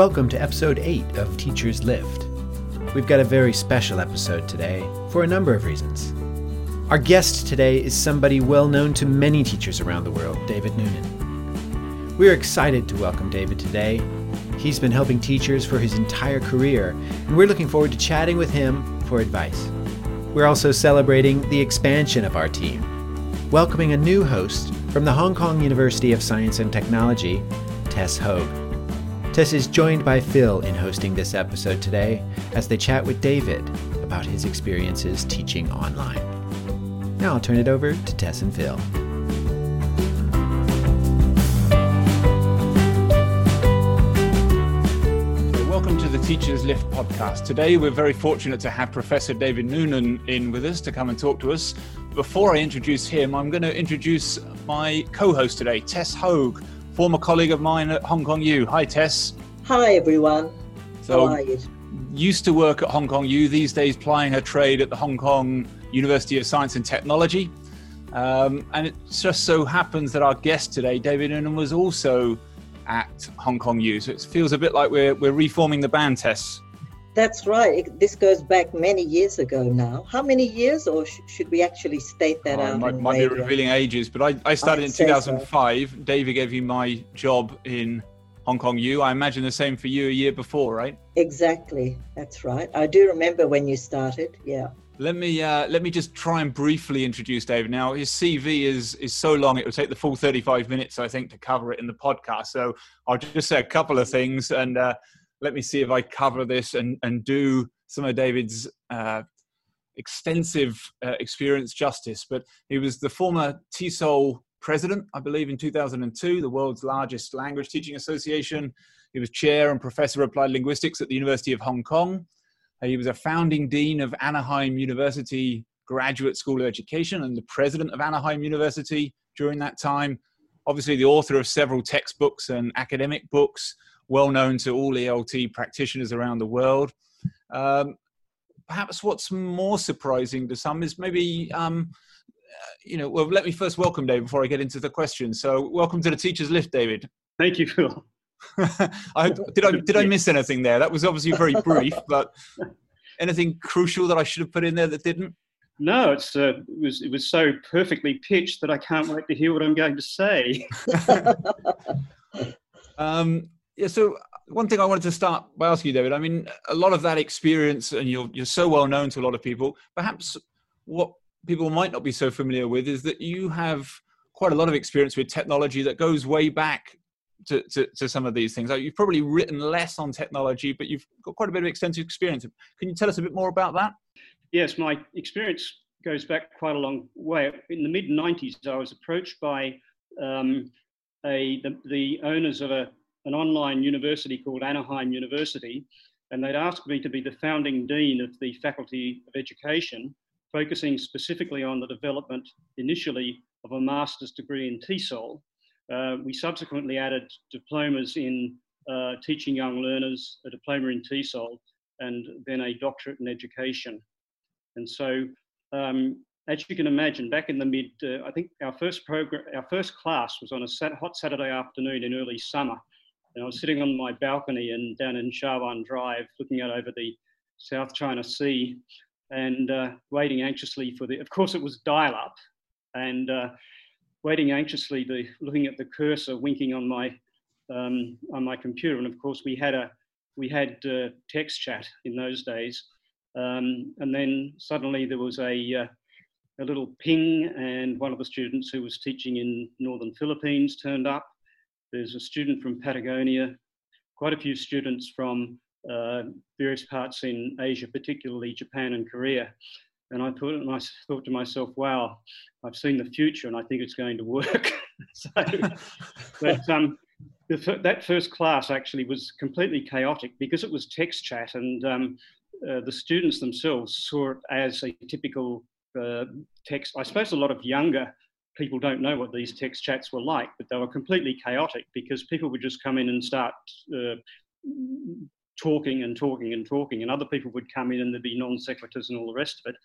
Welcome to episode 8 of Teachers Lift. We've got a very special episode today for a number of reasons. Our guest today is somebody well known to many teachers around the world, David Nunan. We are excited to welcome David today. He's been helping teachers for his entire career, and we're looking forward to chatting with him for advice. We're also celebrating the expansion of our team, welcoming a new host from the Hong Kong University of Science and Technology, Tess Hogue. Tess is joined by Phil in hosting this episode today as they chat with David about his experiences teaching online. Now I'll turn it over to Tess and Phil. Welcome to the Teachers Lift podcast. Today we're very fortunate to have Professor David Nunan in with us to come and talk to us. Before I introduce him, I'm going to introduce my co host today, Tess Hogue, former colleague of mine at Hong Kong U. Hi, Tess. Hi, everyone. So, How are you? used to work at Hong Kong U, these days plying her trade at the Hong Kong University of Science and Technology. Um, and it just so happens that our guest today, David Nunan, was also at Hong Kong U. So it feels a bit like we're, we're reforming the band, Tess. That's right. It- This goes back many years ago now. How many years, or sh- should we actually state that Oh, out? might, might be revealing ages, but I, I started I'd in say so. 2005. David gave you my job in Hong Kong U. I imagine the same for you a year before, right? Exactly. That's right. I do remember when you started. Yeah. Let me uh, let me just try and briefly introduce David. Now his CV is is so long it would take the full 35 minutes I think to cover it in the podcast. So I'll just say a couple of things and uh, let me see if I cover this and and do some of David's uh, extensive uh, experience justice. But he was the former TESOL president, I believe, in 2002, the world's largest language teaching association. He was chair and professor of applied linguistics at the University of Hong Kong. Uh, He was a founding dean of Anaheim University Graduate School of Education and the president of Anaheim University during that time. Obviously, the author of several textbooks and academic books, well known to all ELT practitioners around the world. Um, perhaps what's more surprising to some is maybe, um, uh, you know, well, let me first welcome David before I get into the questions. So, welcome to the Teachers Lift, David. Thank you, Phil. I, did I did I miss anything there? That was obviously very brief, but anything crucial that I should have put in there that didn't? No, it's uh, it was it was so perfectly pitched that I can't wait to hear what I'm going to say. Um, yeah. So one thing I wanted to start by asking you, David. I mean, a lot of that experience, and you're you're so well known to a lot of people. Perhaps what people might not be so familiar with is that you have quite a lot of experience with technology that goes way back to, to, to some of these things. Like you've probably written less on technology, but you've got quite a bit of extensive experience. Can you tell us a bit more about that? Yes, my experience goes back quite a long way. In the mid '90s, I was approached by um, a the, the owners of a an online university called Anaheim University, and they'd asked me to be the founding dean of the Faculty of Education, focusing specifically on the development initially of a master's degree in TESOL. Uh, we subsequently added diplomas in uh, teaching young learners, a diploma in TESOL, and then a doctorate in education. And so, um, as you can imagine, back in the mid, uh, I think our first program, our first class was on a sat- hot Saturday afternoon in early summer. And I was sitting on my balcony and down in Sha Wan Drive, looking out over the South China Sea, and uh, waiting anxiously for the. Of course, it was dial-up, and uh, waiting anxiously, the looking at the cursor winking on my um, on my computer. And of course, we had a we had uh, text chat in those days. Um, and then suddenly there was a, uh, a little ping, and one of the students who was teaching in northern Philippines turned up. There's a student from Patagonia, quite a few students from uh, various parts in Asia, particularly Japan and Korea. And I thought, and I thought to myself, wow, I've seen the future and I think it's going to work. so, but um, the, that first class actually was completely chaotic because it was text chat and um, uh, the students themselves saw it as a typical uh, text. I suppose a lot of younger people don't know what these text chats were like, but they were completely chaotic because people would just come in and start uh, talking and talking and talking, and other people would come in and there'd be non sequiturs and all the rest of it.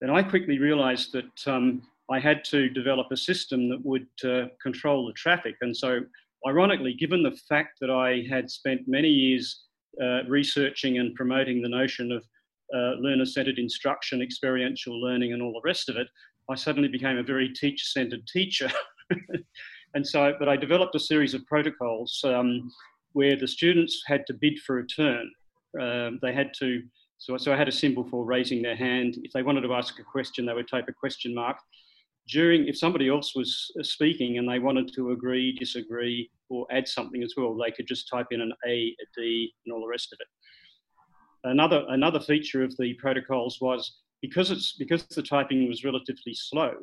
Then I quickly realized that um, I had to develop a system that would uh, control the traffic. And so ironically, given the fact that I had spent many years uh, researching and promoting the notion of uh, learner-centered instruction, experiential learning, and all the rest of it, I suddenly became a very teacher-centered teacher. and so, but I developed a series of protocols um, where the students had to bid for a turn. Um, they had to, so, so I had a symbol for raising their hand. If they wanted to ask a question, they would type a question mark. During, if somebody else was uh, speaking and they wanted to agree, disagree, or add something as well, they could just type in an A, a D, and all the rest of it. Another, another feature of the protocols was because, it's, because the typing was relatively slow,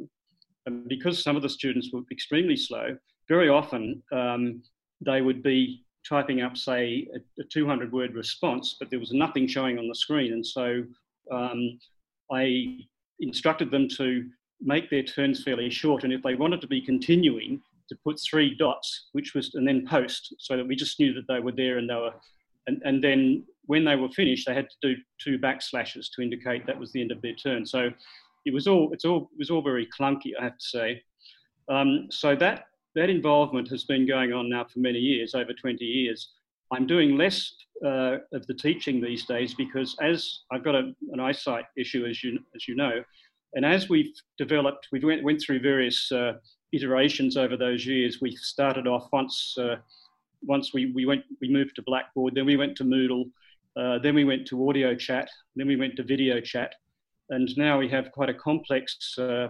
and because some of the students were extremely slow, very often um, they would be typing up, say, a, a, 200 word response, but there was nothing showing on the screen. And so um, I instructed them to make their turns fairly short. And if they wanted to be continuing, to put three dots, which was, and then post, so that we just knew that they were there and they were, and, and then when they were finished, they had to do two backslashes to indicate that was the end of their turn. So it was all, it's all, it was all very clunky, I have to say. Um, so that, that involvement has been going on now for many years, over 20 years. I'm doing less uh, of the teaching these days because as I've got a, an eyesight issue, as you, as you know, and as we've developed, we went, went through various uh, iterations over those years. We started off once, uh, once we, we went, we moved to Blackboard, then we went to Moodle, uh, then we went to audio chat, then we went to video chat, and now we have quite a complex uh,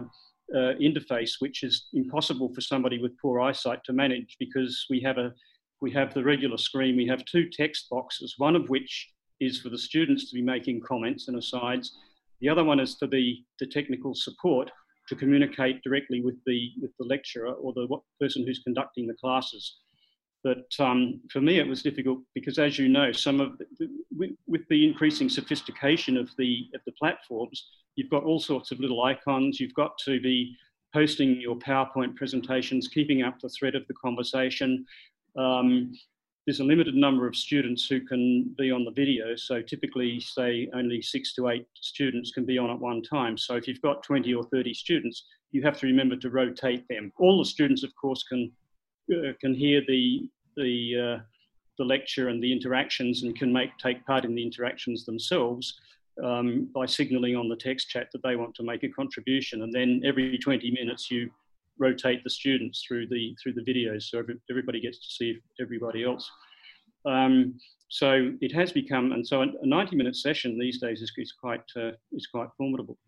uh, interface, which is impossible for somebody with poor eyesight to manage because we have a we have the regular screen. We have two text boxes, one of which is for the students to be making comments and asides. The other one is for the, the technical support to communicate directly with the with the lecturer or the person who's conducting the classes. But um, for me, it was difficult because, as you know, some of the, with, with, the increasing sophistication of the of the platforms, you've got all sorts of little icons. You've got to be posting your PowerPoint presentations, keeping up the thread of the conversation. Um, there's a limited number of students who can be on the video. So typically, say only six to eight students can be on at one time. So if you've got 20 or 30 students, you have to remember to rotate them. All the students, of course, can uh, can hear the the uh, the lecture and the interactions and can make take part in the interactions themselves um, by signaling on the text chat that they want to make a contribution. And then every 20 minutes, you rotate the students through the through the videos so every, everybody gets to see everybody else. Um, so it has become, and so a 90 minute session these days is, is quite uh, is quite formidable.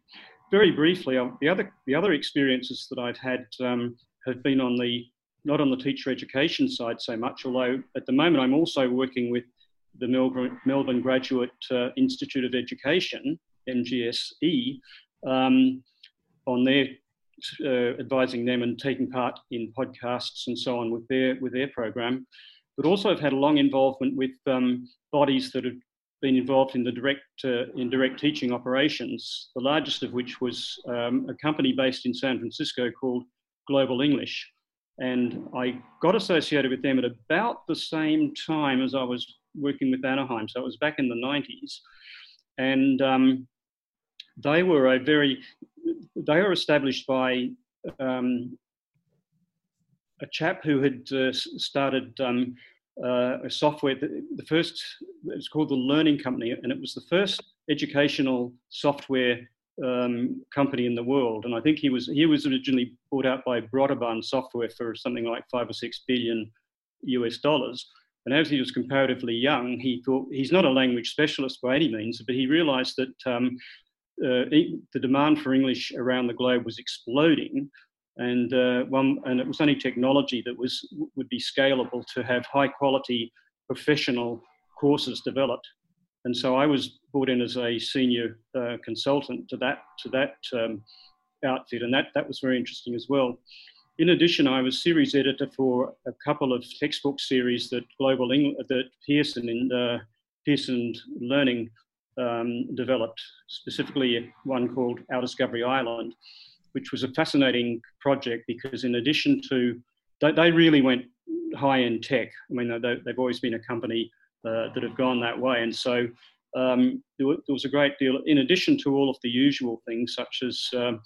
Very briefly, uh, the other the other experiences that I've had um, have been on the not on the teacher education side so much, although at the moment I'm also working with the Melbourne, Graduate uh, Institute of Education, MGSE, um, on their uh, advising them and taking part in podcasts and so on with their with their program, but also I've had a long involvement with um, bodies that have been involved in the direct uh, in direct teaching operations. The largest of which was um, a company based in San Francisco called Global English, and I got associated with them at about the same time as I was working with Anaheim. So it was back in the 90s, and um, they were a very they were established by um, a chap who had uh, started um, uh, a software. The, the first it's called the Learning Company, and it was the first educational software um, company in the world. And I think he was he was originally bought out by Broadband Software for something like five or six billion US dollars. And as he was comparatively young, he thought he's not a language specialist by any means, but he realised that um, uh, the demand for English around the globe was exploding, and uh, one, and it was only technology that was would be scalable to have high quality professional courses developed. And so I was brought in as a senior uh, consultant to that to that um, outfit, and that that was very interesting as well. In addition, I was series editor for a couple of textbook series that Global English, that Pearson and uh, Pearson Learning um, developed, specifically one called Our Discovery Island, which was a fascinating project because, in addition to, they, they really went high end tech. I mean, they, have always been a company uh, that have gone that way. And so um, there, was a great deal, in addition to all of the usual things, such as um,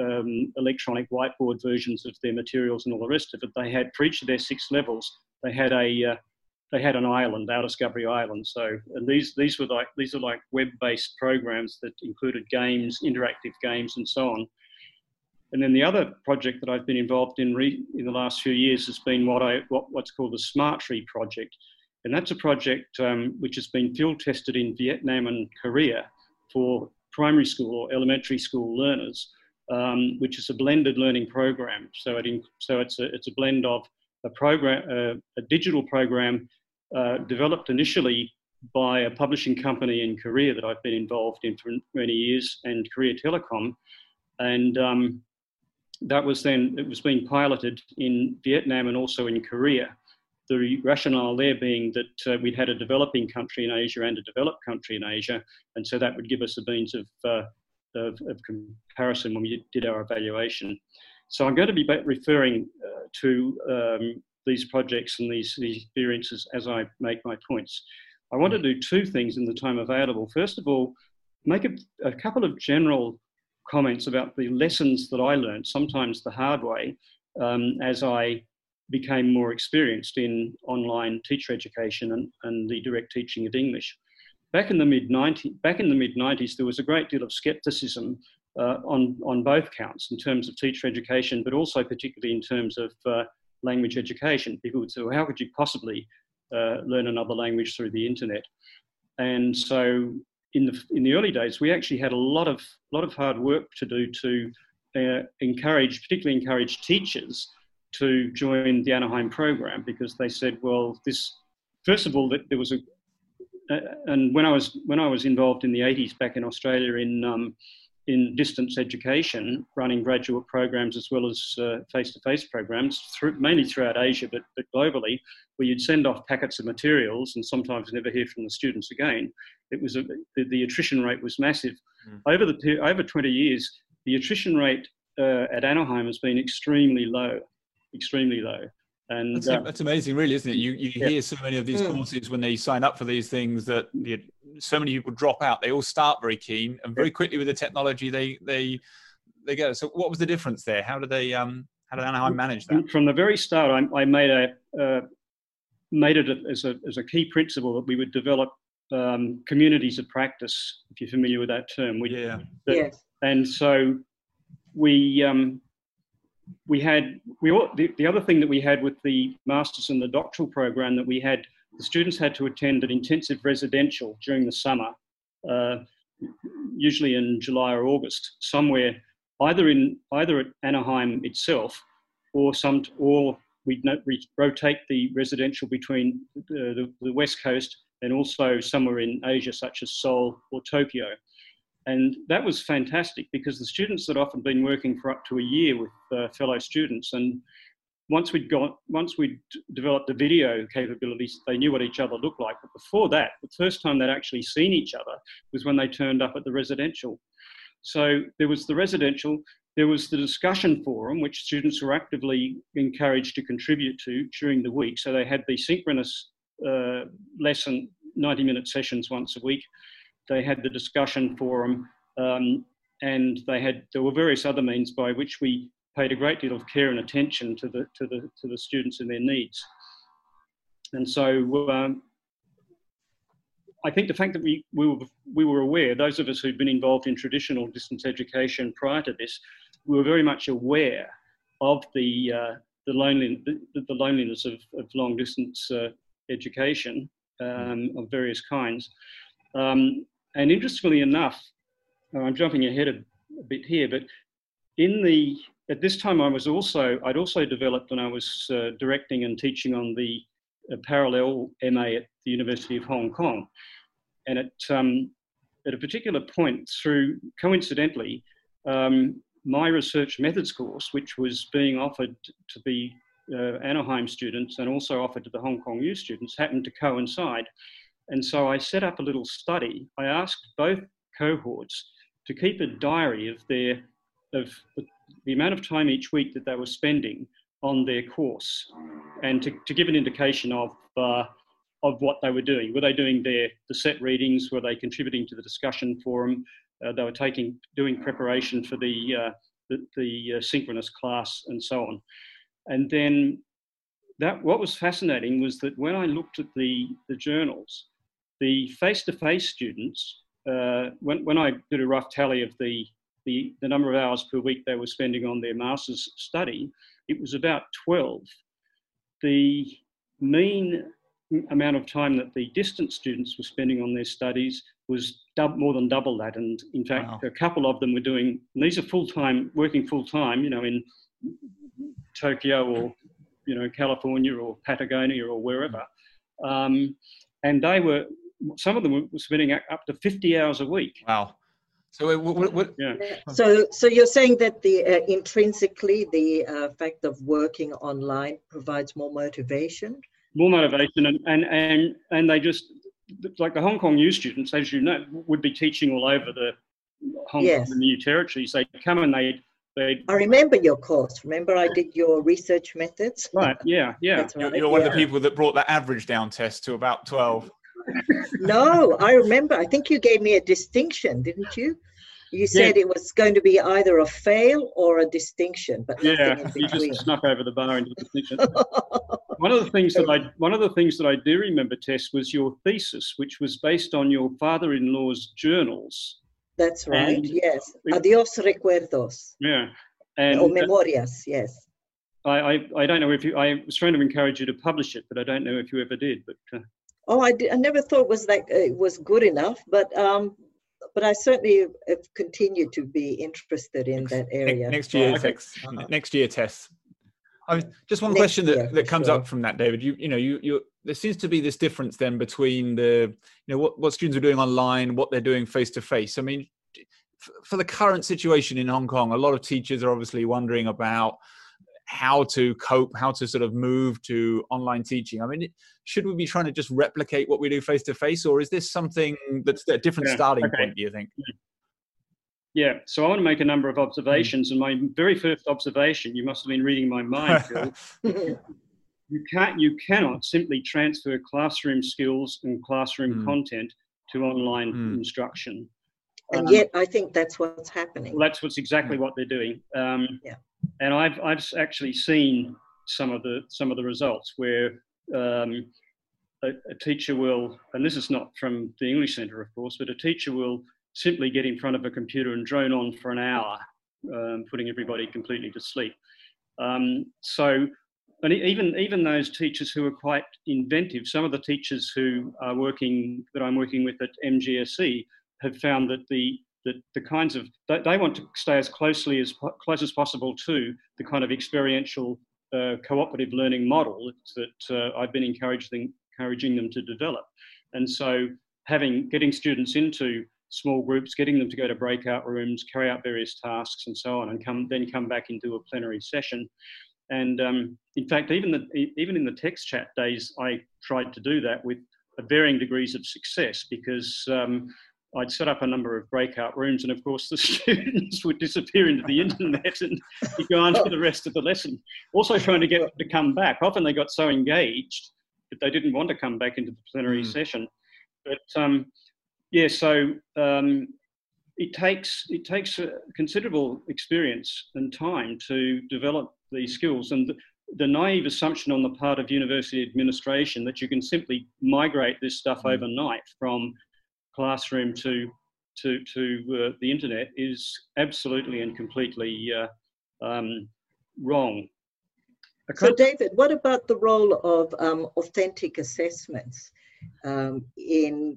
um, electronic whiteboard versions of their materials and all the rest of it. They had for each of their six levels, they had a uh, they had an island, our Discovery Island. So and these these were like these are like web-based programs that included games, interactive games, and so on. And then the other project that I've been involved in re- in the last few years has been what I what, what's called the Smart Tree project, and that's a project um, which has been field tested in Vietnam and Korea for primary school or elementary school learners, um, which is a blended learning program. So it so it's a it's a blend of a program uh, a digital program uh, developed initially by a publishing company in Korea that I've been involved in for many years, and Korea Telecom, and um, that was then, it was being piloted in Vietnam and also in Korea. The rationale there being that uh, we'd had a developing country in Asia and a developed country in Asia, and so that would give us the means of, uh, of, of, comparison when we did our evaluation. So I'm going to be referring uh, to um, these projects and these, these experiences as I make my points. I want to do two things in the time available. First of all, make a, a couple of general comments about the lessons that I learned, sometimes the hard way, um, as I became more experienced in online teacher education and, and the direct teaching of English. Back in the mid 90s, back in the mid 90s, there was a great deal of skepticism uh, on on both counts in terms of teacher education, but also particularly in terms of uh, language education. People would say, well, "How could you possibly uh, learn another language through the internet?" And so in the in the early days, we actually had a lot of lot of hard work to do to uh, encourage, particularly encourage teachers to join the Anaheim program because they said, well, this first of all that there was a uh, and when I was when I was involved in the 80s back in Australia in um, in distance education, running graduate programs as well as uh, face-to-face programs, through, mainly throughout Asia, but, but globally, where you'd send off packets of materials and sometimes never hear from the students again. It was a, the, the attrition rate was massive. Mm. Over the over 20 years, the attrition rate uh, at Anaheim has been extremely low, extremely low. And that's, uh, that's, amazing, really, isn't it? You you yeah. hear so many of these mm. courses when they sign up for these things that you, so many people drop out. They all start very keen, and very quickly with the technology, they they they go. So, what was the difference there? How did they um how did Anaheim manage that? From the very start, I, I made a uh, made it as a as a key principle that we would develop um, communities of practice. If you're familiar with that term, we, yeah, that, yes. And so we um, we had we all, the, the other thing that we had with the masters and the doctoral program that we had the students had to attend an intensive residential during the summer uh, usually in july or august somewhere either in either at anaheim itself or some or we'd, rotate the residential between the, the, the west coast and also somewhere in asia such as seoul or tokyo and that was fantastic because the students had often been working for up to a year with uh, fellow students. And once we'd got, once we'd developed the video capabilities, they knew what each other looked like. But before that, the first time they'd actually seen each other was when they turned up at the residential. So there was the residential, there was the discussion forum, which students were actively encouraged to contribute to during the week. So they had the synchronous uh, lesson, 90 minute sessions once a week they had the discussion forum, um, and they had there were various other means by which we paid a great deal of care and attention to the to the to the students and their needs. And so um, I think the fact that we, we, were, we were aware, those of us who'd been involved in traditional distance education prior to this, we were very much aware of the, uh, the, lonely, the, the, loneliness of, of long distance uh, education um, of various kinds. Um, and interestingly enough, uh, I'm jumping ahead a, a bit here, but in the at this time I was also I'd also developed and I was uh, directing and teaching on the uh, parallel MA at the University of Hong Kong, and at um, at a particular point through coincidentally. Um, my research methods course, which was being offered to the uh, Anaheim students and also offered to the Hong Kong U students, happened to coincide. And so I set up a little study. I asked both cohorts to keep a diary of their of the amount of time each week that they were spending on their course, and to, to give an indication of uh, of what they were doing. Were they doing their the set readings? Were they contributing to the discussion forum? Uh, they were taking doing preparation for the uh, the, the uh, synchronous class and so on. And then that what was fascinating was that when I looked at the, the journals, the face-to-face students, uh, when, when I did a rough tally of the, the, the number of hours per week they were spending on their master's study, it was about 12. The mean amount of time that the distance students were spending on their studies was dub- more than double that. And in fact, wow. a couple of them were doing, these are full time, working full time, you know, in Tokyo or, you know, California or Patagonia or wherever. Um, and they were, some of them were spending up to 50 hours a week. Wow. So, what, what, yeah. So, so you're saying that the uh, intrinsically the uh, fact of working online provides more motivation more motivation and, and, and, and they just, like the Hong Kong U students, as you know, would be teaching all over the Hong yes. Kong and new territories. They come and they, they. I remember your course. Remember, I did your research methods. Right. Yeah. Yeah. Right, you're, you're one of the people that brought that average down Tess to about twelve. No, I remember. I think you gave me a distinction, didn't you? You said yeah. it was going to be either a fail or a distinction, but yeah, you just snuck over the bar into the distinction. one of the things that I one of the things that I do remember, Tess, was your thesis, which was based on your father-in-law's journals. That's right. And yes. Adios recuerdos. Yeah. And, or memorias. Yes. I, I, I don't know if you. I was trying to encourage you to publish it, but I don't know if you ever did. But. Uh, oh, I, did, I never thought was that uh, it was good enough, but um, but I certainly have continued to be interested in that area. Next year, okay. next year, Tess. I mean, just one next question that, that comes sure. up from that, David. You you know you you there seems to be this difference then between the you know what what students are doing online, what they're doing face to face. I mean, for the current situation in Hong Kong, a lot of teachers are obviously wondering about how to cope, how to sort of move to online teaching. I mean, should we be trying to just replicate what we do face to face, or is this something that's a different yeah, starting okay. point? Do you think? Yeah, so I want to make a number of observations, mm. and my very first observation, you must have been reading my mind, Phil. you can't, you cannot simply transfer classroom skills and classroom mm. content to online mm. instruction. And um, yet, I think that's what's happening. Well, that's what's exactly what they're doing. Um, yeah. And I've I've actually seen some of the some of the results where um, a, a, teacher will, and this is not from the English Centre, of course, but a teacher will simply get in front of a computer and drone on for an hour, um, putting everybody completely to sleep. Um, so, and even even those teachers who are quite inventive, some of the teachers who are working that I'm working with at MGSE have found that the that the kinds of they want to stay as closely as close as possible to the kind of experiential uh, cooperative learning model that uh, I've been encouraging encouraging them to develop. And so, having getting students into small groups, getting them to go to breakout rooms, carry out various tasks, and so on, and come then come back into a plenary session. And um, in fact, even the even in the text chat days, I tried to do that with varying degrees of success because um, I'd set up a number of breakout rooms, and of course, the students would disappear into the internet and go on to the rest of the lesson. Also, trying to get them to come back. Often they got so engaged that they didn't want to come back into the plenary mm. session. But um, yeah, so um, it takes it takes a considerable experience and time to develop these skills. And the, the naive assumption on the part of university administration that you can simply migrate this stuff mm. overnight from classroom to to to uh, the internet is absolutely and completely uh, um, wrong. So, David, what about the role of um, authentic assessments um, in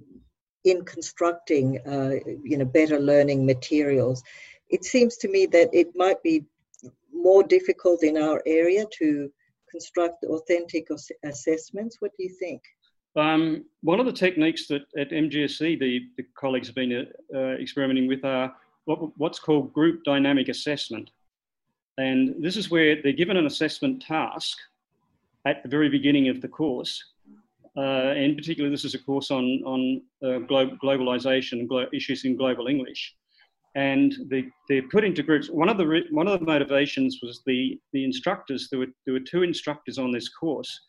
in constructing, uh, you know, better learning materials? It seems to me that it might be more difficult in our area to construct authentic assessments. What do you think? Um, one of the techniques that at MGSE the, the colleagues have been uh, experimenting with are what, what's called group dynamic assessment. And this is where they're given an assessment task at the very beginning of the course. Uh, in particular, this is a course on, on uh, glo- globalization and glo- issues in global English. And they, they're put into groups. One of the, re- one of the motivations was the, the instructors, there were, there were two instructors on this course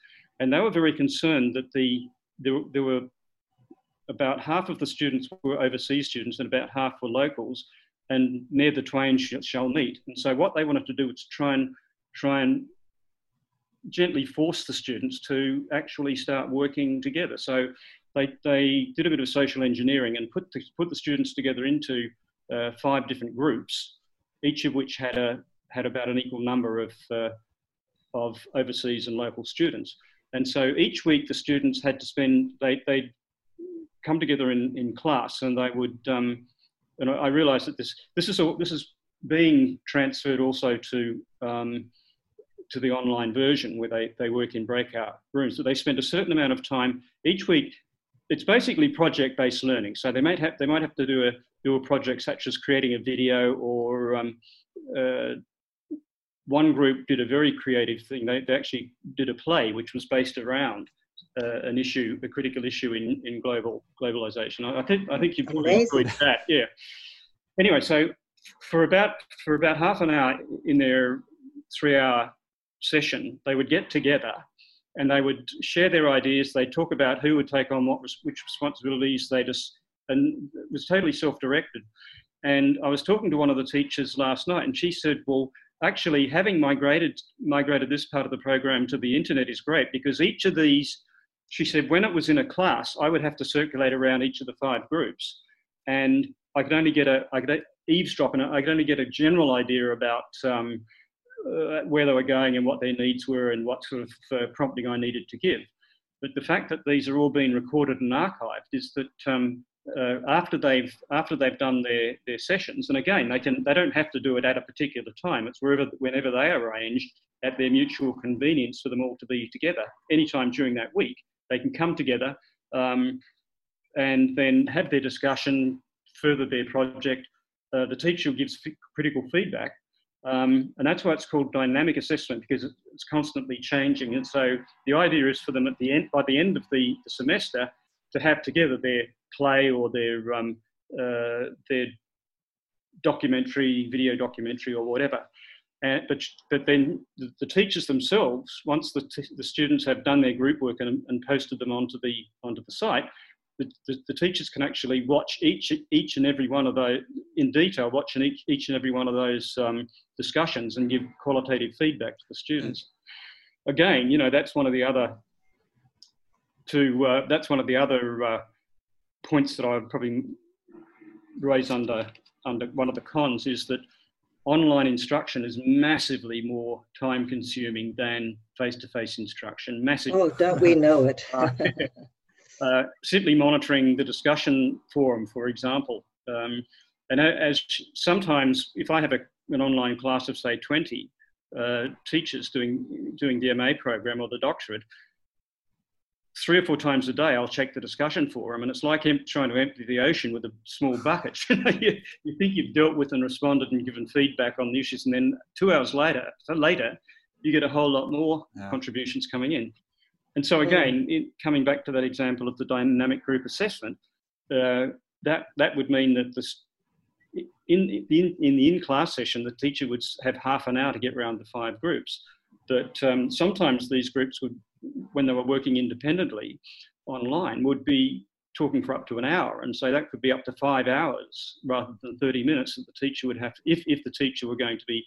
and they were very concerned that the there, there were about half of the students were overseas students and about half were locals. and near the twain shall meet. And so what they wanted to do was try and try and gently force the students to actually start working together. So they, they did a bit of social engineering and put the, put the students together into uh, five different groups, each of which had a had about an equal number of uh, of overseas and local students. And so each week the students had to spend they they come together in, in class and they would um, and I realised that this this is a, this is being transferred also to um, to the online version where they, they work in breakout rooms. So they spend a certain amount of time each week. It's basically project-based learning. So they might have they might have to do a do a project such as creating a video or um, uh, one group did a very creative thing. They, they actually did a play which was based around uh, an issue, a critical issue in, in global globalization. I, I think I think you probably enjoyed that. Yeah. Anyway, so for about for about half an hour in their three-hour session, they would get together and they would share their ideas. They'd talk about who would take on what which responsibilities. They just and it was totally self-directed. And I was talking to one of the teachers last night, and she said, "Well, actually, having migrated migrated this part of the program to the internet is great because each of these." She said, when it was in a class, I would have to circulate around each of the five groups, and I could only get a I could eavesdrop and I could only get a general idea about um, uh, where they were going and what their needs were and what sort of uh, prompting I needed to give. But the fact that these are all being recorded and archived is that um, uh, after they've after they've done their their sessions, and again they can they don't have to do it at a particular time. It's wherever whenever they arrange at their mutual convenience for them all to be together anytime during that week. They can come together um, and then have their discussion, further their project. Uh, the teacher gives f- critical feedback, um, and that's why it's called dynamic assessment because it's constantly changing. And so the idea is for them at the end, by the end of the, the semester, to have together their play or their um, uh, their documentary, video documentary, or whatever. And, but, but then the, teachers themselves, once the, t- the students have done their group work and, and posted them onto the onto the site, the, the, the, teachers can actually watch each each and every one of those in detail, watching each, each and every one of those um, discussions and give qualitative feedback to the students. Again, you know that's one of the other to uh, that's one of the other uh, points that I would probably raise under under one of the cons is that online instruction is massively more time consuming than face-to-face instruction. Massive. Oh, don't we know it? Uh, simply monitoring the discussion forum, for example. Um, and as sometimes, if I have a, an online class of say 20 uh, teachers doing doing the MA program or the doctorate, three or four times a day I'll check the discussion forum, and it's like trying to empty the ocean with a small bucket. you, you think you've dealt with and responded and given feedback on the issues, and then two hours later, later, you get a whole lot more yeah. contributions coming in. And so again, in, coming back to that example of the dynamic group assessment, uh, that that would mean that this in, in, in the in-class session, the teacher would have half an hour to get around the five groups. But um, sometimes these groups would, when they were working independently online, would be talking for up to an hour. And so that could be up to five hours rather than 30 minutes that the teacher would have, to, if, if the teacher were going to be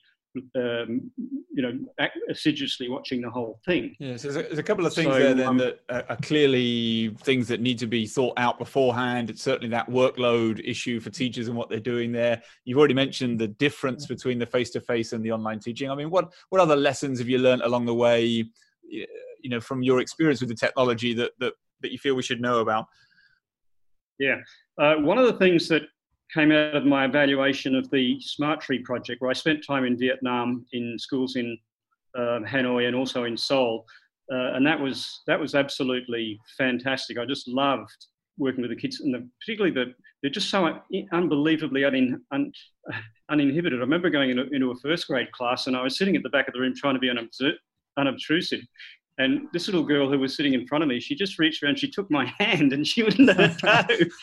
um, you know, assiduously watching the whole thing. Yeah, so there's a, there's a couple of things so, there then um, that are clearly things that need to be thought out beforehand. It's certainly that workload issue for teachers and what they're doing there. You've already mentioned the difference between the face-to-face and the online teaching. I mean, what what other lessons have you learned along the way? You know, from your experience with the technology that that that you feel we should know about. Yeah, uh, one of the things that came out of my evaluation of the Smart Tree project, where I spent time in Vietnam in schools in um, Hanoi and also in Seoul, uh, and that was that was absolutely fantastic. I just loved working with the kids, and the, particularly the they're just so unbelievably un, un, uninhibited. I remember going into, into, a first grade class, and I was sitting at the back of the room trying to be unobtrusive. And this little girl who was sitting in front of me, she just reached around, she took my hand, and she wouldn't let it go.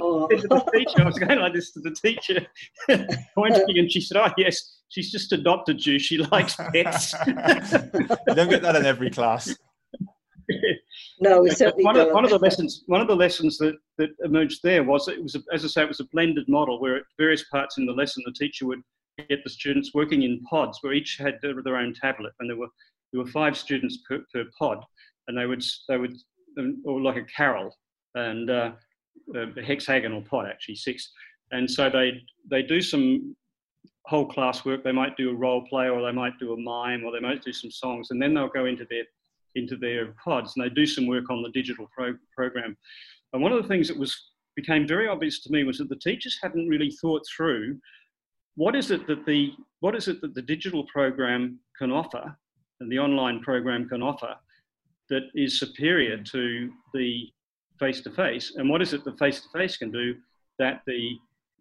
Oh. the teacher, I was going like this to the teacher, pointing, and she said, "Oh yes, she's just adopted you. She likes pets." you don't get that in every class. No, we certainly one don't. Of, one of the lessons, one of the lessons that, that emerged there was it was, a, as I say, it was a blended model where at various parts in the lesson, the teacher would get the students working in pods where each had their, their own tablet, and there were there were five students per, per pod, and they would they would um, or like a carol and uh, a hexagonal pod actually six, and so they they do some whole class work. They might do a role play, or they might do a mime, or they might do some songs, and then they'll go into their into their pods and they do some work on the digital pro- program. And one of the things that was became very obvious to me was that the teachers hadn't really thought through what is it that the what is it that the digital program can offer the online program can offer that is superior to the face to face and what is it the face to face can do that the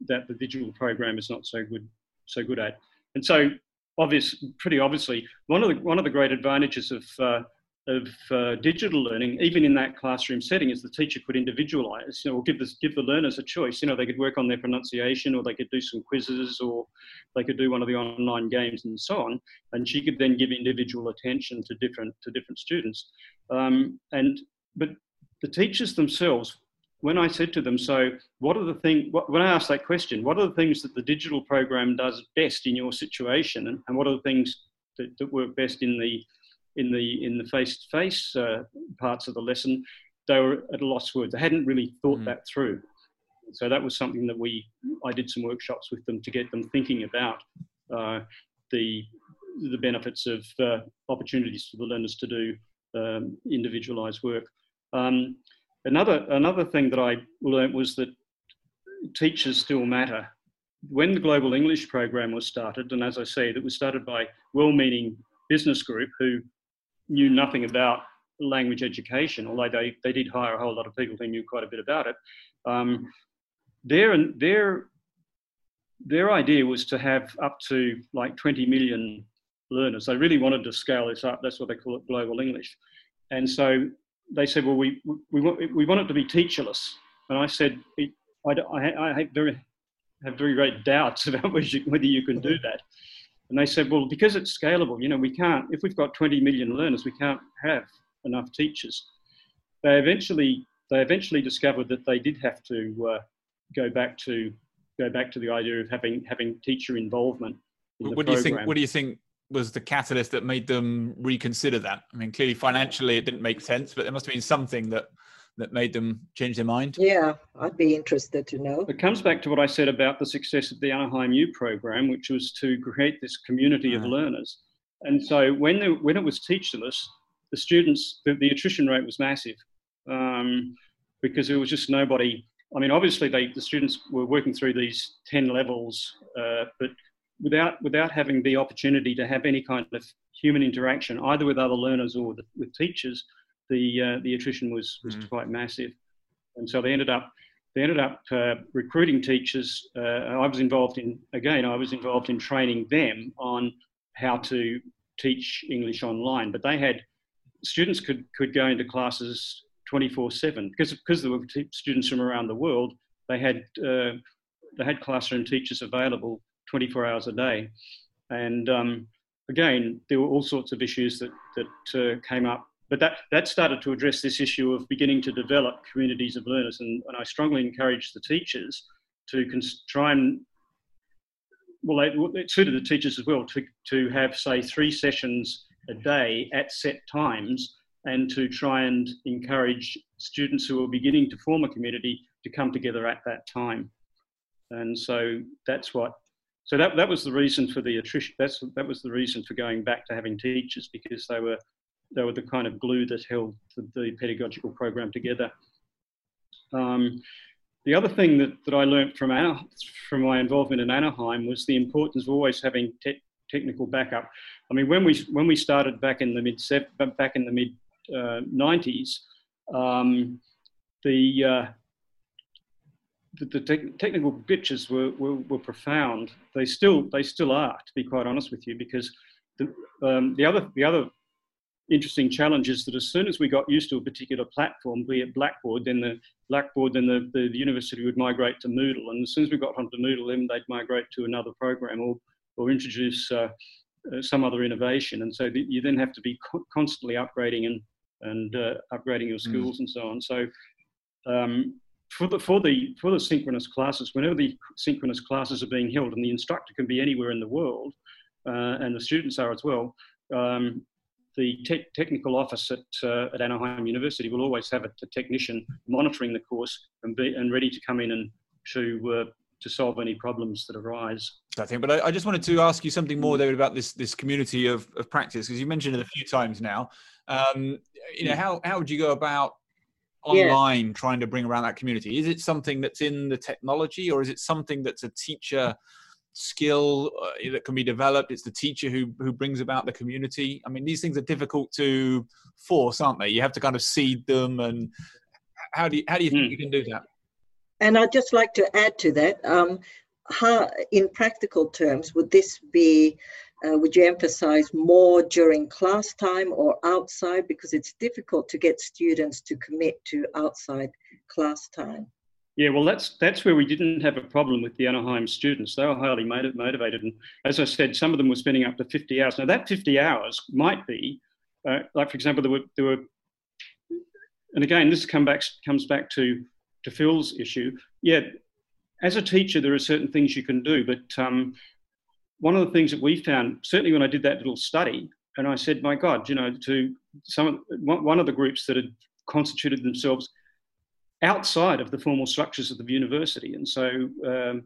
that the digital program is not so good so good at? And so obvious pretty obviously one of the one of the great advantages of uh, of uh, digital learning, even in that classroom setting, is the teacher could individualize, you know, or give, this, give the learners a choice. You know, they could work on their pronunciation, or they could do some quizzes, or they could do one of the online games, and so on. And she could then give individual attention to different to different students. Um, and but the teachers themselves, when I said to them, so what are the things? When I asked that question, what are the things that the digital program does best in your situation, and, and what are the things that, that work best in the in the in the face-to-face uh, parts of the lesson, they were at a loss for words. They hadn't really thought mm. that through. So that was something that we I did some workshops with them to get them thinking about uh, the the benefits of uh, opportunities for the learners to do um, individualized work. Um, another another thing that I learned was that teachers still matter. When the Global English program was started, and as I say, that was started by well-meaning business group who knew nothing about language education, although they, they did hire a whole lot of people who knew quite a bit about it. Um, their, their, their idea was to have up to like 20 million learners. They really wanted to scale this up. That's what they call it global English. And so they said, well, we, we, want, we want it to be teacherless. And I said, I, I, I have, very, have very great doubts about whether you, whether you can do that. And they said, well, because it's scalable, you know, we can't, if we've got 20 million learners, we can't have enough teachers. They eventually, they eventually discovered that they did have to uh, go back to go back to the idea of having having teacher involvement. In what do you think? What do you think was the catalyst that made them reconsider that? I mean, clearly financially it didn't make sense, but there must have been something that that made them change their mind? Yeah, I'd be interested to know. It comes back to what I said about the success of the Anaheim U program, which was to create this community of learners. And so when, the, when it was teacherless, the students, the, the attrition rate was massive um, because there was just nobody. I mean, obviously, they, the students were working through these 10 levels, uh, but without, without having the opportunity to have any kind of human interaction, either with other learners or the, with teachers, the uh, the attrition was was mm. quite massive, and so they ended up they ended up uh, recruiting teachers. Uh, I was involved in again. I was involved in training them on how to teach English online, but they had students could could go into classes 24/7 because because there were t- students from around the world. They had uh, they had classroom teachers available 24 hours a day, and um, again there were all sorts of issues that that uh, came up but that, that started to address this issue of beginning to develop communities of learners. And, and I strongly encourage the teachers to cons- try and, well, it, it suited the teachers as well to, to have, say, three sessions a day at set times and to try and encourage students who are beginning to form a community to come together at that time. And so that's what so that, that was the reason for the attrition that's that was the reason for going back to having teachers because they were they were the kind of glue that held the, the pedagogical program together. Um, the other thing that, that I learned from, Anna, from my involvement in Anaheim was the importance of always having te- technical backup. I mean, when we when we started back in the mid back in the mid uh, 90s, um, the, uh, the, the te- technical glitches were, were, were profound. They still they still are, to be quite honest with you, because the, um, the other the other interesting challenge is that as soon as we got used to a particular platform, be it Blackboard, then the Blackboard, then the, the, the university would migrate to Moodle. And as soon as we got onto Moodle, then they'd migrate to another program or, or introduce uh, uh, some other innovation. And so the, you then have to be co- constantly upgrading and, and uh, upgrading your hmm. skills mm. and so on. So um, for the for the for the synchronous classes, whenever the synchronous classes are being held, and the instructor can be anywhere in the world, uh, and the students are as well. Um, the te- technical office at, uh, at Anaheim University will always have a, a, technician monitoring the course and, be, and ready to come in and to uh, to solve any problems that arise. I think, but I, I, just wanted to ask you something more, David, about this this community of, of practice because you mentioned it a few times now. Um, you know, how how would you go about online yeah. trying to bring around that community? Is it something that's in the technology, or is it something that's a teacher skill uh, that can be developed? It's the teacher who who brings about the community. I mean, these things are difficult to force, aren't they? You have to kind of seed them, and how do you how do you think mm. you can do that? And I'd just like to add to that. Um, how, in practical terms, would this be? Uh, would you emphasize more during class time or outside? Because it's difficult to get students to commit to outside class time. Yeah, well, that's that's where we didn't have a problem with the Anaheim students. They were highly motivated, and as I said, some of them were spending up to 50 hours. Now, that 50 hours might be, uh, like for example, there were there were, and again, this come back comes back to to Phil's issue. Yeah, as a teacher, there are certain things you can do, but um, one of the things that we found, certainly when I did that little study, and I said, my God, you know, to some one of the groups that had constituted themselves outside of the formal structures of the university, and so um,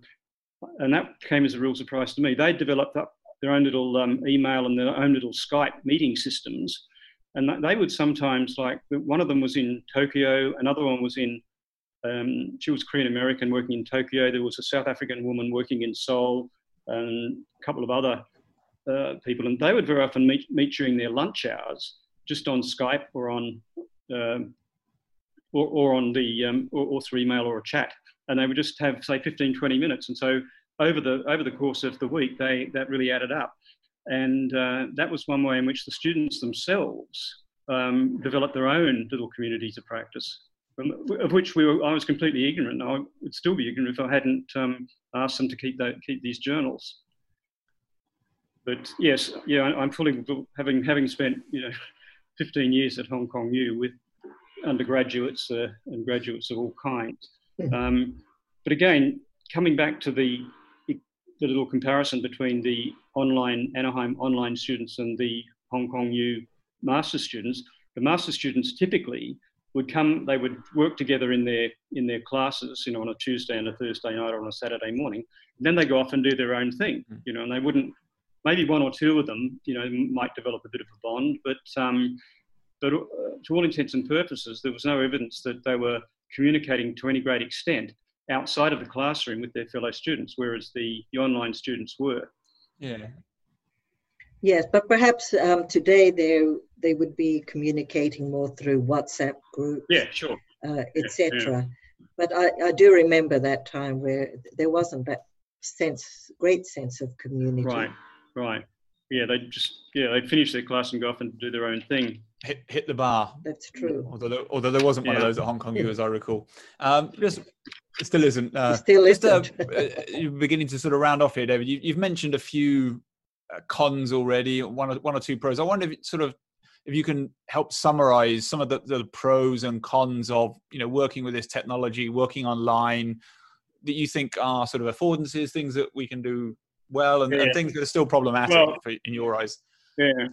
and that came as a real surprise to me. They developed up their own little um, email and their own little Skype meeting systems, and they would sometimes like one of them was in Tokyo, another one was in um, she was Korean American working in Tokyo. There was a South African woman working in Seoul, and a couple of other uh, people, and they would very often meet meet during their lunch hours, just on Skype or on um, or, or, on the um, or, or, through email or a chat, and they would just have say 15, 20 minutes, and so over the over the course of the week, they that really added up, and uh, that was one way in which the students themselves um, developed their own little communities of practice of which we were, I was completely ignorant. I would still be ignorant if I hadn't um, asked them to keep that, keep these journals. But yes, yeah, I'm fully having having spent you know 15 years at Hong Kong U with undergraduates uh, and graduates of all kinds. Um, but again, coming back to the the little comparison between the online Anaheim online students and the Hong Kong U master students, the master students typically would come, they would work together in their in their classes, you know, on a Tuesday and a Thursday night or on a Saturday morning. then they go off and do their own thing, hmm. you know, and they wouldn't. Maybe one or two of them, you know, might develop a bit of a bond, but um, but uh, to all intents and purposes, there was no evidence that they were communicating to any great extent outside of the classroom with their fellow students, whereas the, the online students were. Yeah, Yes, but perhaps um, today they they would be communicating more through WhatsApp groups. Yeah, sure. Uh, Etc. Yeah. But I, I do remember that time where there wasn't that sense, great sense of community. Right, right. Yeah, they just yeah they'd finish their class and go off and do their own thing. Hit, hit the bar. That's true. Although there, although there wasn't one of those at Hong Kong U, as I recall. Um, just still isn't. Uh, still isn't. Just, uh, you're beginning to sort of round off here, David. You, have mentioned a few uh, cons already, one or, one or two pros. I wonder if sort of if you can help summarize some of the, the pros and cons of you know working with this technology, working online, that you think are sort of affordances, things that we can do well, and, yeah. and things that are still problematic well, for, in your eyes. Yeah.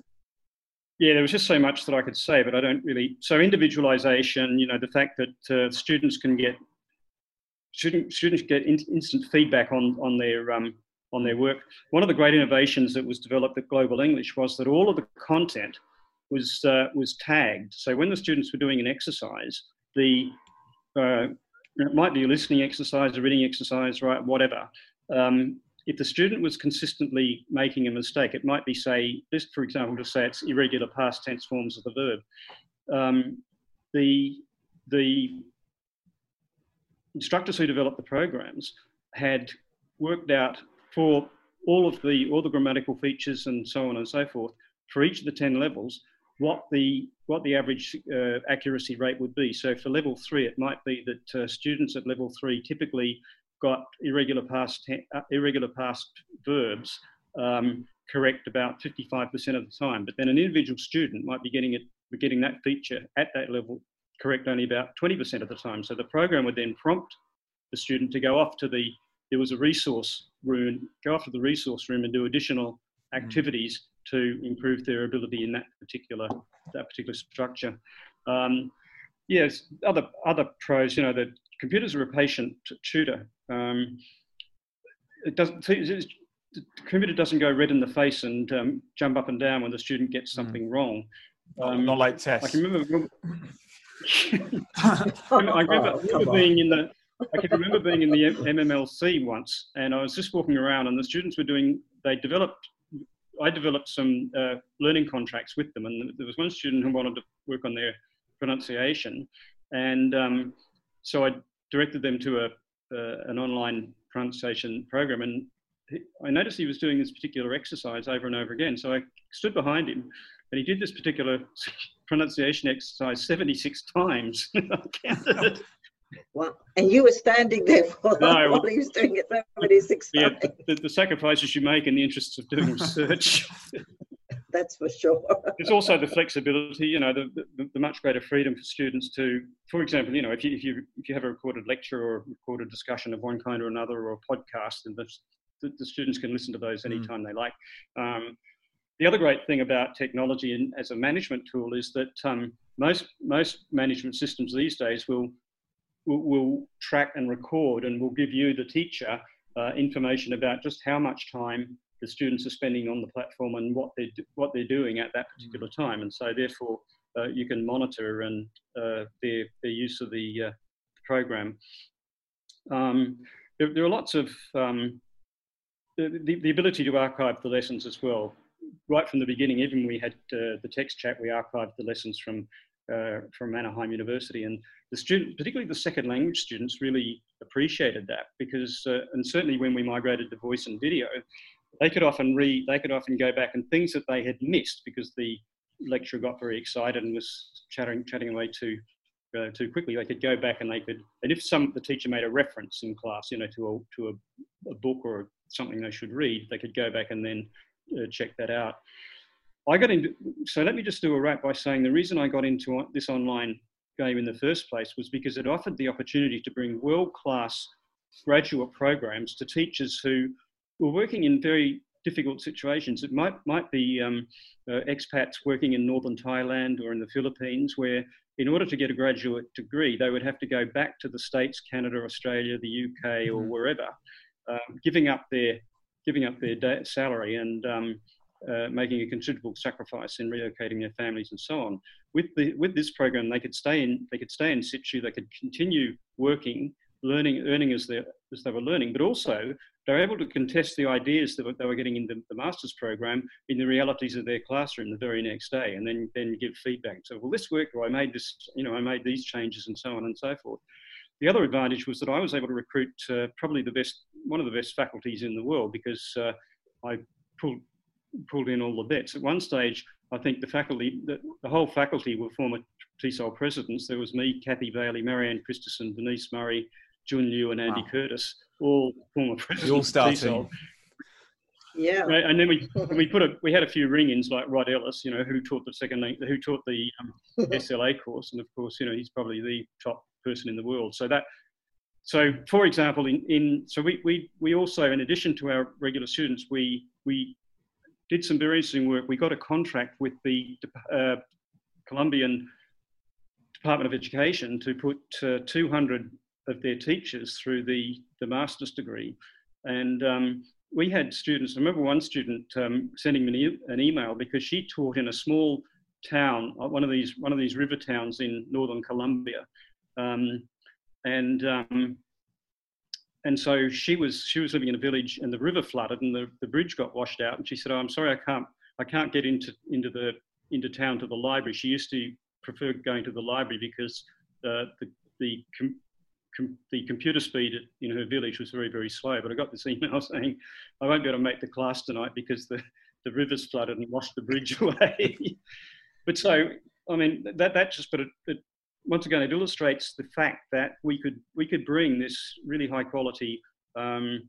Yeah, there was just so much that I could say, but I don't really. So individualization, you know, the fact that uh, students can get student, students get in, instant feedback on on their um, on their work. One of the great innovations that was developed at Global English was that all of the content was uh, was tagged. So when the students were doing an exercise, the uh, it might be a listening exercise, a reading exercise, right, whatever. Um, if the student was consistently making a mistake, it might be say, just for example, to say it's irregular past tense forms of the verb. Um, the the instructors who developed the programs had worked out for all of the all the grammatical features and so on and so forth for each of the 10 levels what the what the average uh, accuracy rate would be so for level 3 it might be that uh, students at level 3 typically got irregular past uh, irregular past verbs um, correct about 55% of the time but then an individual student might be getting it getting that feature at that level correct only about 20% of the time. So the program would then prompt the student to go off to the, there was a resource room, go off to the resource room and do additional mm. activities to improve their ability in that particular, that particular structure. Um, yes, other, other pros, you know, the computers are a patient tutor. Um, it doesn't, the computer doesn't go red in the face and um, jump up and down when the student gets mm. something mm. wrong. Um, not like tests. I can remember, I remember, oh, remember being in the I can remember being in the MMLC once, and I was just walking around, and the students were doing. They developed. I developed some uh, learning contracts with them, and there was one student who wanted to work on their pronunciation, and um, so I directed them to a uh, an online pronunciation program, and I noticed he was doing this particular exercise over and over again. So I stood behind him, and he did this particular pronunciation exercise 76 times. Wow. And you were standing there for no, while he was doing it 76 yeah, times. The, the, sacrifices you make in the interests of doing research. That's for sure. There's also the flexibility, you know, the, the, the, much greater freedom for students to, for example, you know, if you, if you, if you have a recorded lecture or a recorded discussion of one kind or another or a podcast, and the, the, the students can listen to those anytime mm. they like. Um, the other great thing about technology and as a management tool is that um, most most management systems these days will, will, will track and record and will give you the teacher uh, information about just how much time the students are spending on the platform and what they what they're doing at that particular mm. time and so therefore uh, you can monitor and uh, their their use of the uh, program. Um, there, there, are lots of um, the, the ability to archive the lessons as well right from the beginning, even we had uh, the text chat, we archived the lessons from uh, from Anaheim University, and the student, particularly the second language students, really appreciated that because, uh, and certainly when we migrated to voice and video, they could often read, they could often go back and things that they had missed because the lecturer got very excited and was chatting chatting away too uh, too quickly. They could go back and they could, and if some the teacher made a reference in class, you know, to a to a, a book or something they should read, they could go back and then uh, check that out. I got into, so let me just do a wrap by saying the reason I got into this online game in the first place was because it offered the opportunity to bring world class graduate programs to teachers who were working in very difficult situations. It might, might be um, uh, expats working in northern Thailand or in the Philippines, where in order to get a graduate degree, they would have to go back to the States, Canada, Australia, the UK, mm-hmm. or wherever, um, giving up their giving up their day, salary and um, uh, making a considerable sacrifice in relocating their families and so on. With the with this program, they could stay in they could stay in situ. They could continue working, learning, earning as they as they were learning, but also they were able to contest the ideas that they were getting in the, the master's program in the realities of their classroom the very next day, and then then give feedback. So, well, this worked, or I made this, you know, I made these changes, and so on and so forth. The other advantage was that I was able to recruit uh, probably the best, one of the best faculties in the world because uh, I pulled, pulled in all the bets. At one stage, I think the faculty, the, the whole faculty were former TESOL presidents. There was me, Kathy Bailey, MaryAnn Christison, Denise Murray, Jun Liu, and Andy wow. Curtis, all former presidents. All starting. Yeah. And then we we put a we had a few ring-ins like Rod Ellis, you know, who taught the second who taught the um, SLA course, and of course, you know, he's probably the top person in the world. So that, so for example, in, in so we, we, we also, in addition to our regular students, we, we did some very interesting work. We got a contract with the uh, Colombian Department of Education to put uh, 200 of their teachers through the, the master's degree. And um, we had students, I remember one student um, sending me an email because she taught in a small town, uh, one of these, one of these river towns in northern Colombia. Um, and um, and so she was she was living in a village and the river flooded and the, the bridge got washed out and she said oh, i'm sorry i can't i can't get into into the into town to the library she used to prefer going to the library because uh, the the com, the computer speed in her village was very very slow but i got this email saying i won't be able to make the class tonight because the the river's flooded and washed the bridge away but so i mean that that just but it, it once again, it illustrates the fact that we could we could bring this really high quality um,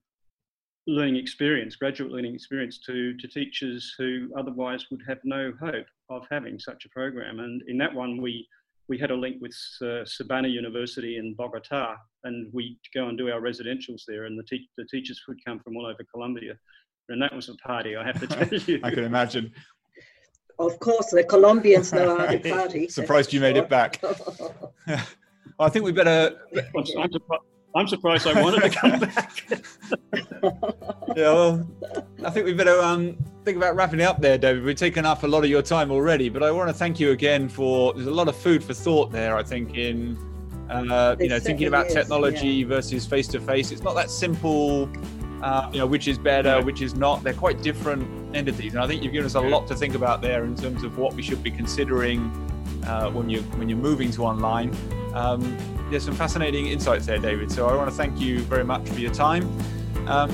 learning experience, graduate learning experience to, to teachers who otherwise would have no hope of having such a program. And in that one, we, we had a link with uh, Sabana University in Bogota, and we'd go and do our residentials there, and the, te- the teachers would come from all over Colombia. And that was a party, I have to tell you. I can imagine. Of course, the Colombians know how to party. Surprised you made it back. well, I think we better. I'm, surprised, I'm surprised I wanted to come back. yeah, well, I think we better um, think about wrapping it up there, David. We've taken up a lot of your time already, but I want to thank you again for. There's a lot of food for thought there. I think in uh, you know thinking about is, technology yeah. versus face to face. It's not that simple. Uh, you know, which is better, which is not. They're quite different entities, and I think you've given us a lot to think about there in terms of what we should be considering uh, when you when you're moving to online. Um, there's some fascinating insights there, David. So I want to thank you very much for your time. Um,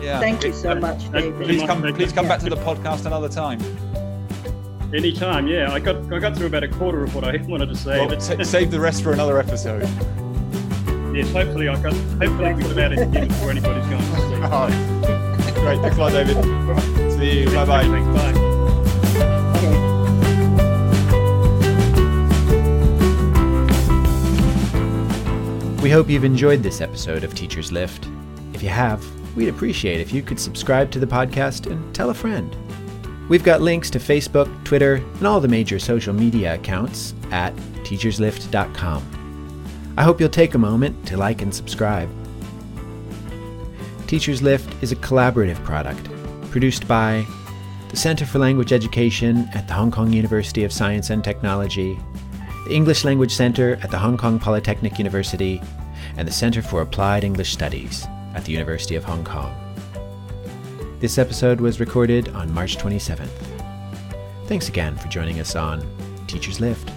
yeah. Thank you so much, David. Please come, please come back to the podcast another time. Anytime, yeah. I got I got through about a quarter of what I wanted to say. Well, but... save the rest for another episode. yes, hopefully I got hopefully we put out it before anybody's gone to sleep. All right. Great. Thanks a lot, David. See you. Bye bye. Thanks. Bye. We hope you've enjoyed this episode of Teachers Lift. If you have, we'd appreciate if you could subscribe to the podcast and tell a friend. We've got links to Facebook, Twitter, and all the major social media accounts at teacherslift.com. I hope you'll take a moment to like and subscribe. Teachers Lift is a collaborative product produced by the Center for Language Education at the Hong Kong University of Science and Technology the English Language Center at the Hong Kong Polytechnic University, and the Center for Applied English Studies at the University of Hong Kong. This episode was recorded on March 27th. Thanks again for joining us on Teachers Lift.